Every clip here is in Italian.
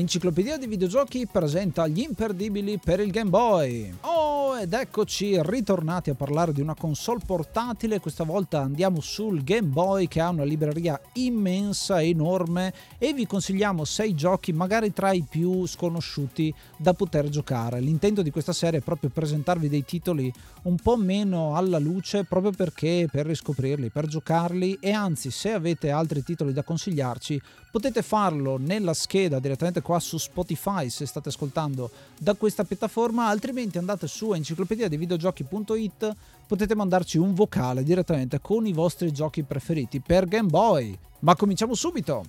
Enciclopedia di videogiochi presenta gli imperdibili per il Game Boy. Oh, ed eccoci ritornati a parlare di una console portatile. Questa volta andiamo sul Game Boy che ha una libreria immensa, enorme e vi consigliamo 6 giochi, magari tra i più sconosciuti da poter giocare. L'intento di questa serie è proprio presentarvi dei titoli un po' meno alla luce proprio perché per riscoprirli, per giocarli e anzi se avete altri titoli da consigliarci potete farlo nella scheda direttamente qua su Spotify se state ascoltando da questa piattaforma, altrimenti andate su enciclopedia di videogiochi.it, potete mandarci un vocale direttamente con i vostri giochi preferiti per Game Boy. Ma cominciamo subito!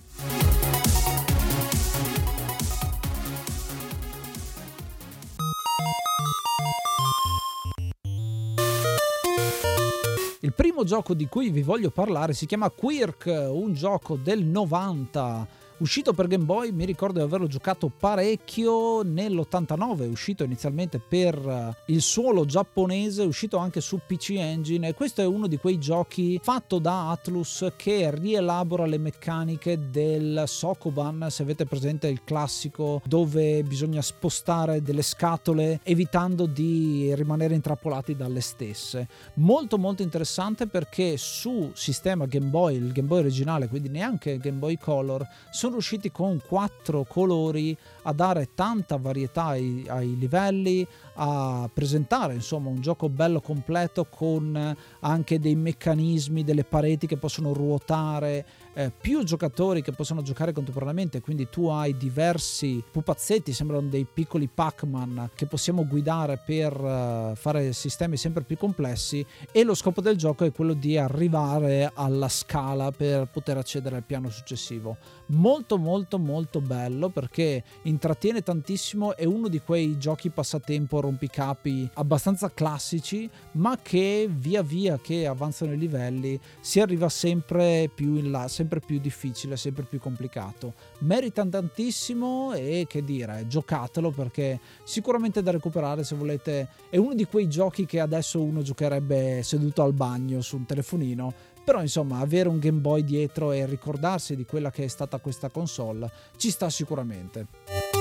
Il primo gioco di cui vi voglio parlare si chiama Quirk, un gioco del 90 uscito per Game Boy, mi ricordo di averlo giocato parecchio nell'89, uscito inizialmente per eh, il suolo giapponese, uscito anche su PC Engine e questo è uno di quei giochi fatto da Atlus che rielabora le meccaniche del Sokoban, se avete presente il classico dove bisogna spostare delle scatole evitando di rimanere intrappolati dalle stesse. Molto molto interessante perché su sistema Game Boy, il Game Boy originale, quindi neanche Game Boy Color, sono sono riusciti con quattro colori a dare tanta varietà ai, ai livelli, a presentare insomma un gioco bello completo con anche dei meccanismi, delle pareti che possono ruotare, eh, più giocatori che possono giocare contemporaneamente, quindi tu hai diversi pupazzetti, sembrano dei piccoli Pac-Man che possiamo guidare per uh, fare sistemi sempre più complessi e lo scopo del gioco è quello di arrivare alla scala per poter accedere al piano successivo. Molto molto molto bello perché intrattiene tantissimo, è uno di quei giochi passatempo rompicapi abbastanza classici, ma che via via che avanzano i livelli si arriva sempre più in là, sempre più difficile, sempre più complicato. Merita tantissimo e che dire, giocatelo perché sicuramente da recuperare se volete. È uno di quei giochi che adesso uno giocherebbe seduto al bagno su un telefonino però insomma avere un Game Boy dietro e ricordarsi di quella che è stata questa console ci sta sicuramente.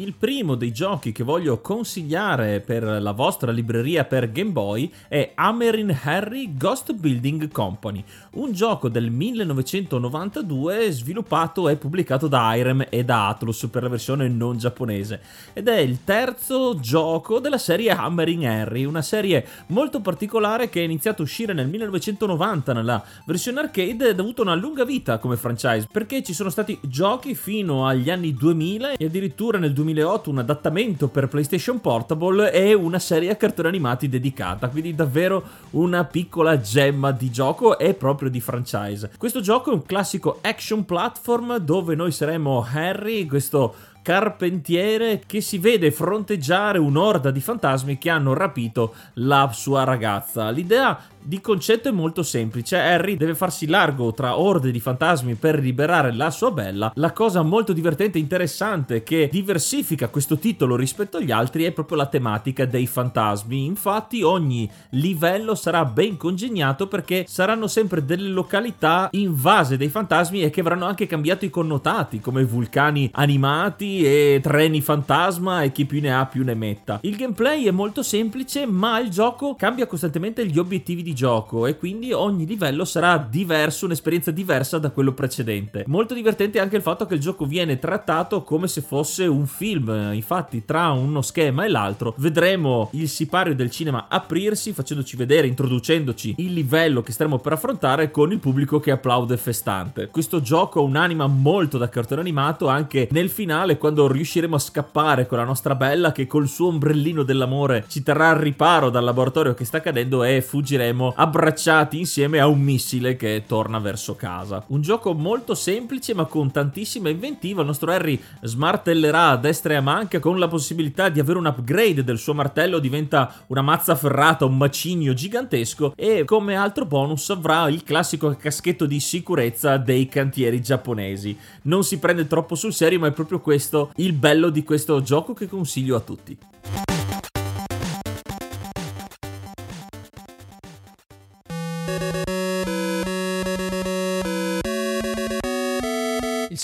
Il primo dei giochi che voglio consigliare per la vostra libreria per Game Boy è Hammerin Harry Ghost Building Company, un gioco del 1992 sviluppato e pubblicato da Irem e da Atlus per la versione non giapponese ed è il terzo gioco della serie Hammerin Harry, una serie molto particolare che è iniziata a uscire nel 1990 nella versione arcade ed ha avuto una lunga vita come franchise perché ci sono stati giochi fino agli anni 2000 e addirittura nel 2000 2008 un adattamento per PlayStation Portable e una serie a cartoni animati dedicata, quindi davvero una piccola gemma di gioco e proprio di franchise. Questo gioco è un classico action platform dove noi saremo Harry, questo carpentiere che si vede fronteggiare un'orda di fantasmi che hanno rapito la sua ragazza. L'idea Di concetto è molto semplice, Harry deve farsi largo tra orde di fantasmi per liberare la sua bella. La cosa molto divertente e interessante che diversifica questo titolo rispetto agli altri è proprio la tematica dei fantasmi. Infatti ogni livello sarà ben congegnato perché saranno sempre delle località invase dai fantasmi e che avranno anche cambiato i connotati come vulcani animati e treni fantasma e chi più ne ha più ne metta. Il gameplay è molto semplice ma il gioco cambia costantemente gli obiettivi di gioco e quindi ogni livello sarà diverso, un'esperienza diversa da quello precedente. Molto divertente anche il fatto che il gioco viene trattato come se fosse un film, infatti tra uno schema e l'altro vedremo il sipario del cinema aprirsi facendoci vedere, introducendoci il livello che staremo per affrontare con il pubblico che applaude festante. Questo gioco ha un'anima molto da cartone animato anche nel finale quando riusciremo a scappare con la nostra bella che col suo ombrellino dell'amore ci terrà al riparo dal laboratorio che sta cadendo e fuggiremo abbracciati insieme a un missile che torna verso casa. Un gioco molto semplice ma con tantissima inventiva. Il nostro Harry smartellerà a destra e a manca con la possibilità di avere un upgrade del suo martello, diventa una mazza ferrata, un macigno gigantesco e come altro bonus avrà il classico caschetto di sicurezza dei cantieri giapponesi. Non si prende troppo sul serio ma è proprio questo il bello di questo gioco che consiglio a tutti.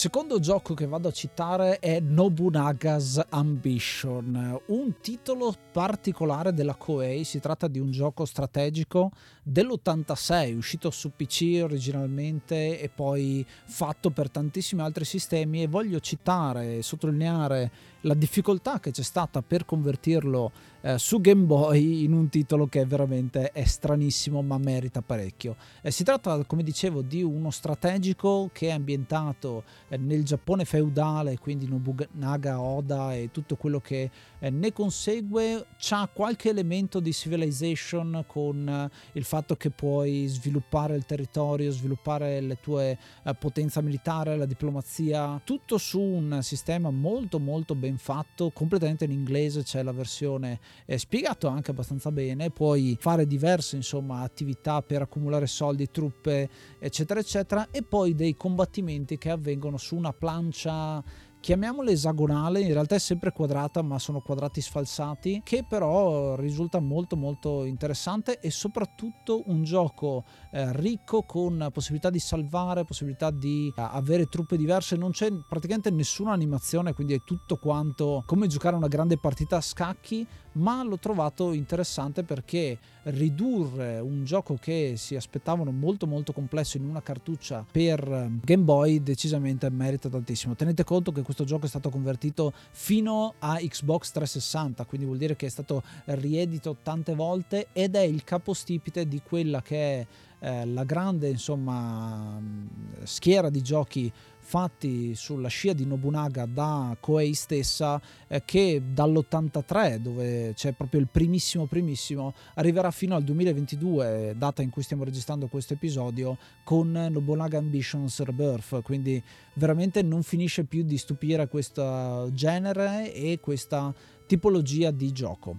Secondo gioco che vado a citare è Nobunaga's Ambition, un titolo particolare della Koei, si tratta di un gioco strategico dell'86, uscito su PC originalmente e poi fatto per tantissimi altri sistemi e voglio citare e sottolineare la difficoltà che c'è stata per convertirlo eh, su Game Boy in un titolo che veramente è stranissimo ma merita parecchio. Eh, si tratta, come dicevo, di uno strategico che è ambientato eh, nel Giappone feudale, quindi Nobunaga, Oda e tutto quello che eh, ne consegue. C'ha qualche elemento di Civilization con eh, il fatto che puoi sviluppare il territorio, sviluppare le tue eh, potenza militare, la diplomazia, tutto su un sistema molto molto ben fatto, completamente in inglese, c'è la versione è spiegato anche abbastanza bene, puoi fare diverse insomma, attività per accumulare soldi, truppe, eccetera, eccetera, e poi dei combattimenti che avvengono su una plancia chiamiamola esagonale, in realtà è sempre quadrata, ma sono quadrati sfalsati, che però risulta molto molto interessante e soprattutto un gioco eh, ricco con possibilità di salvare, possibilità di eh, avere truppe diverse, non c'è praticamente nessuna animazione, quindi è tutto quanto come giocare una grande partita a scacchi, ma l'ho trovato interessante perché ridurre un gioco che si aspettavano molto molto complesso in una cartuccia per ehm, Game Boy decisamente merita tantissimo. Tenete conto che questo gioco è stato convertito fino a Xbox 360, quindi vuol dire che è stato riedito tante volte ed è il capostipite di quella che è eh, la grande insomma schiera di giochi fatti sulla scia di Nobunaga da Koei stessa eh, che dall'83 dove c'è proprio il primissimo primissimo arriverà fino al 2022 data in cui stiamo registrando questo episodio con Nobunaga Ambitions Rebirth. Quindi veramente non finisce più di stupire questo genere e questa tipologia di gioco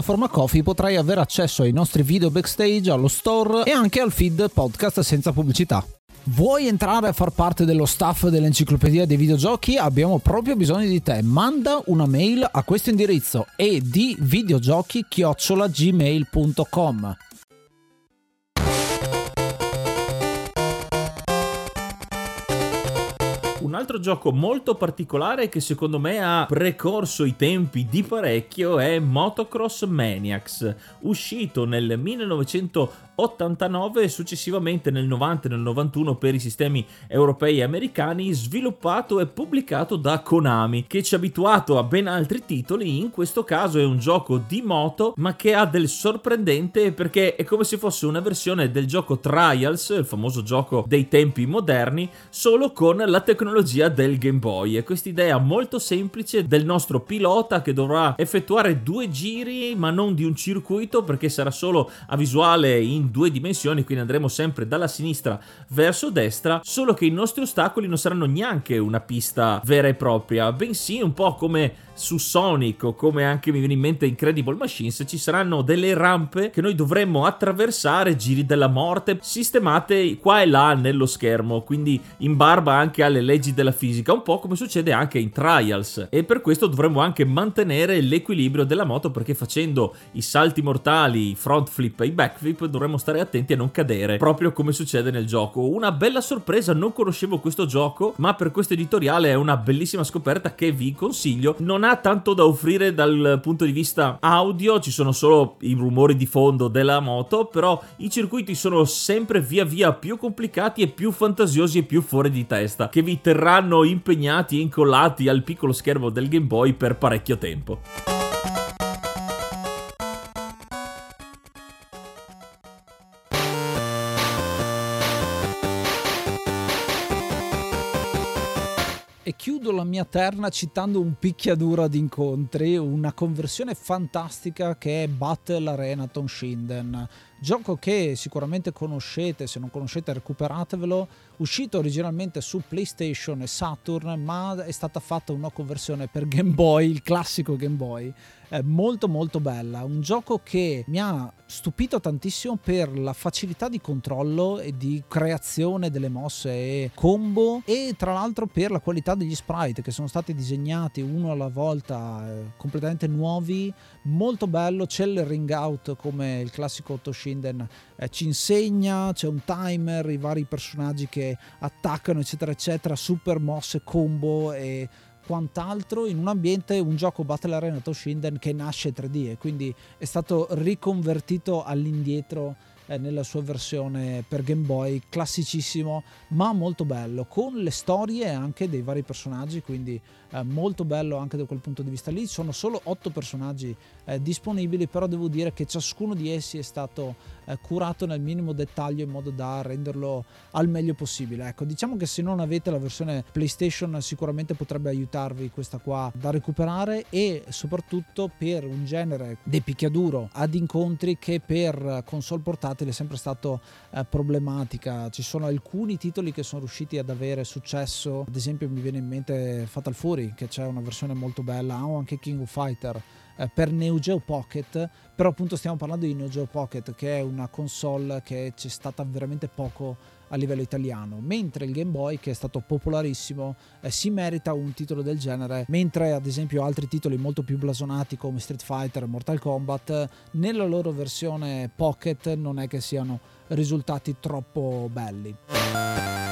piattaforma Coffee potrai avere accesso ai nostri video backstage, allo store e anche al feed podcast senza pubblicità. Vuoi entrare a far parte dello staff dell'enciclopedia dei videogiochi? Abbiamo proprio bisogno di te. Manda una mail a questo indirizzo e di videogiochi Un altro gioco molto particolare che secondo me ha precorso i tempi di parecchio è Motocross Maniacs, uscito nel 1980 89 e successivamente nel 90 e nel 91 per i sistemi europei e americani, sviluppato e pubblicato da Konami, che ci ha abituato a ben altri titoli, in questo caso è un gioco di moto, ma che ha del sorprendente perché è come se fosse una versione del gioco Trials, il famoso gioco dei tempi moderni, solo con la tecnologia del Game Boy. E questa idea molto semplice del nostro pilota che dovrà effettuare due giri, ma non di un circuito perché sarà solo a visuale in due dimensioni, quindi andremo sempre dalla sinistra verso destra, solo che i nostri ostacoli non saranno neanche una pista vera e propria, bensì un po' come su Sonic o come anche mi viene in mente Incredible Machines ci saranno delle rampe che noi dovremmo attraversare, giri della morte, sistemate qua e là nello schermo, quindi in barba anche alle leggi della fisica, un po' come succede anche in Trials. E per questo dovremmo anche mantenere l'equilibrio della moto perché facendo i salti mortali, i front flip e i back flip dovremmo stare attenti a non cadere, proprio come succede nel gioco. Una bella sorpresa, non conoscevo questo gioco, ma per questo editoriale è una bellissima scoperta che vi consiglio. Non ha tanto da offrire dal punto di vista audio, ci sono solo i rumori di fondo della moto, però i circuiti sono sempre via via più complicati e più fantasiosi e più fuori di testa, che vi terranno impegnati e incollati al piccolo schermo del Game Boy per parecchio tempo. Mia terna citando un picchiaduro ad incontri, una conversione fantastica che è Battle Arena Tonshinden. Gioco che sicuramente conoscete, se non conoscete recuperatevelo, uscito originalmente su PlayStation e Saturn, ma è stata fatta una conversione per Game Boy, il classico Game Boy, eh, molto molto bella. Un gioco che mi ha stupito tantissimo per la facilità di controllo e di creazione delle mosse e combo e tra l'altro per la qualità degli sprite che sono stati disegnati uno alla volta eh, completamente nuovi. Molto bello c'è il ring out come il classico Toshinden eh, ci insegna c'è un timer i vari personaggi che attaccano eccetera eccetera super mosse combo e quant'altro. In un ambiente, un gioco Battle Arena Toshinden che nasce 3D e quindi è stato riconvertito all'indietro eh, nella sua versione per Game Boy, classicissimo ma molto bello, con le storie anche dei vari personaggi, quindi eh, molto bello anche da quel punto di vista lì. Sono solo 8 personaggi eh, disponibili, però devo dire che ciascuno di essi è stato eh, curato nel minimo dettaglio in modo da renderlo al meglio possibile. Ecco, diciamo che se non avete la versione PlayStation sicuramente potrebbe aiutarvi questa qua da recuperare e soprattutto per un genere di picchiaduro ad incontri che per console portatile è sempre stato eh, problematica. Ci sono alcuni titoli che sono riusciti ad avere successo, ad esempio mi viene in mente Fatal Fury che c'è una versione molto bella o anche King of Fighter eh, per Neo Geo Pocket, però appunto stiamo parlando di Neo Geo Pocket che è una console che c'è stata veramente poco a livello italiano, mentre il Game Boy che è stato popolarissimo eh, si merita un titolo del genere, mentre ad esempio altri titoli molto più blasonati come Street Fighter e Mortal Kombat nella loro versione Pocket non è che siano risultati troppo belli.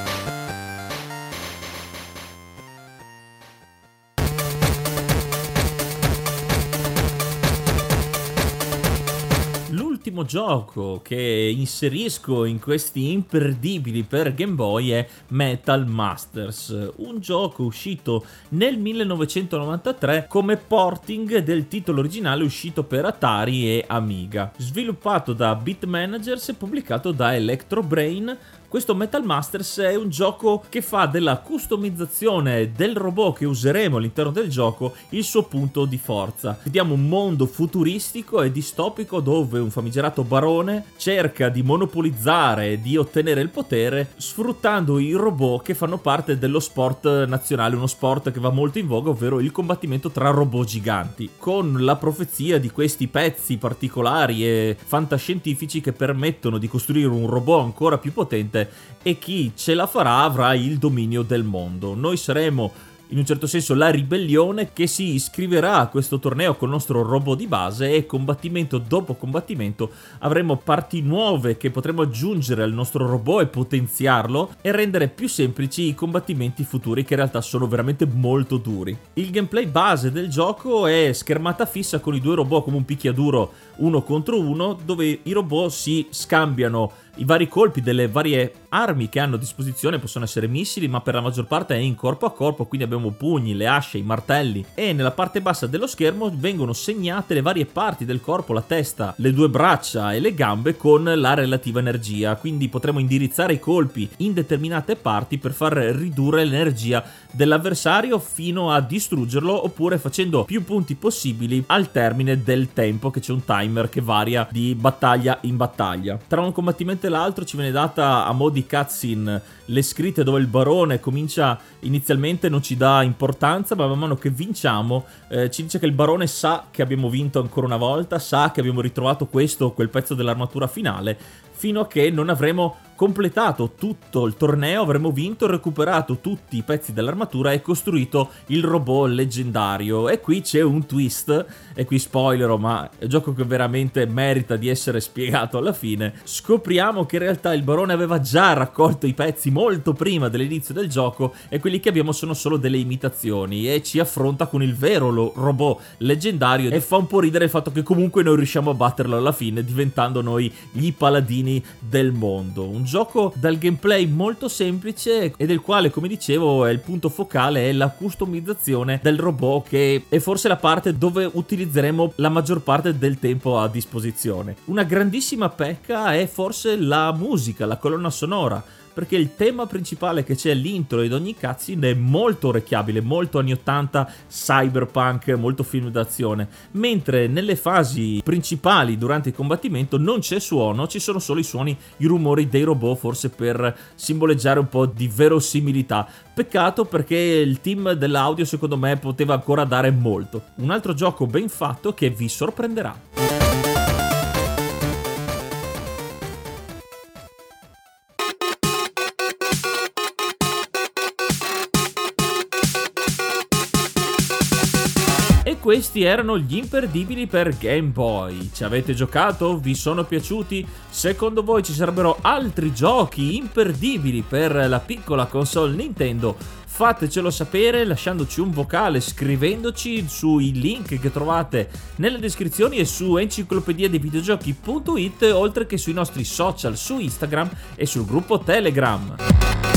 L'ultimo gioco che inserisco in questi imperdibili per Game Boy è Metal Masters, un gioco uscito nel 1993 come porting del titolo originale uscito per Atari e Amiga, sviluppato da Beat Managers e pubblicato da Electro Brain questo Metal Masters è un gioco che fa della customizzazione del robot che useremo all'interno del gioco il suo punto di forza. Vediamo un mondo futuristico e distopico dove un famigerato barone cerca di monopolizzare e di ottenere il potere sfruttando i robot che fanno parte dello sport nazionale, uno sport che va molto in voga, ovvero il combattimento tra robot giganti, con la profezia di questi pezzi particolari e fantascientifici che permettono di costruire un robot ancora più potente e chi ce la farà avrà il dominio del mondo. Noi saremo in un certo senso la ribellione che si iscriverà a questo torneo con il nostro robot di base e combattimento dopo combattimento avremo parti nuove che potremo aggiungere al nostro robot e potenziarlo e rendere più semplici i combattimenti futuri che in realtà sono veramente molto duri. Il gameplay base del gioco è schermata fissa con i due robot come un picchiaduro uno contro uno dove i robot si scambiano i vari colpi delle varie armi che hanno a disposizione possono essere missili, ma per la maggior parte è in corpo a corpo, quindi abbiamo pugni, le asce, i martelli e nella parte bassa dello schermo vengono segnate le varie parti del corpo, la testa, le due braccia e le gambe con la relativa energia, quindi potremo indirizzare i colpi in determinate parti per far ridurre l'energia dell'avversario fino a distruggerlo oppure facendo più punti possibili al termine del tempo che c'è un timer che varia di battaglia in battaglia. Tra un combattimento l'altro ci viene data a mo' di cutscene le scritte dove il barone comincia inizialmente non ci dà importanza ma man mano che vinciamo eh, ci dice che il barone sa che abbiamo vinto ancora una volta, sa che abbiamo ritrovato questo o quel pezzo dell'armatura finale fino a che non avremo completato tutto il torneo, avremo vinto, recuperato tutti i pezzi dell'armatura e costruito il robot leggendario. E qui c'è un twist, e qui spoilerò, ma è un gioco che veramente merita di essere spiegato alla fine. Scopriamo che in realtà il barone aveva già raccolto i pezzi molto prima dell'inizio del gioco e quelli che abbiamo sono solo delle imitazioni e ci affronta con il vero robot leggendario e fa un po' ridere il fatto che comunque noi riusciamo a batterlo alla fine diventando noi gli paladini del mondo. Un gioco dal gameplay molto semplice e del quale, come dicevo, è il punto focale è la customizzazione del robot che è forse la parte dove utilizzeremo la maggior parte del tempo a disposizione. Una grandissima pecca è forse la musica, la colonna sonora perché il tema principale che c'è all'intro di ogni cutscene è molto orecchiabile, molto anni 80, cyberpunk, molto film d'azione, mentre nelle fasi principali durante il combattimento non c'è suono, ci sono solo i suoni, i rumori dei robot forse per simboleggiare un po' di verosimilità. Peccato perché il team dell'audio secondo me poteva ancora dare molto. Un altro gioco ben fatto che vi sorprenderà. Questi erano gli imperdibili per Game Boy. Ci avete giocato? Vi sono piaciuti? Secondo voi ci sarebbero altri giochi imperdibili per la piccola console Nintendo? Fatecelo sapere lasciandoci un vocale, scrivendoci sui link che trovate nelle descrizioni e su enciclopedia dei videogiochi.it oltre che sui nostri social su Instagram e sul gruppo Telegram.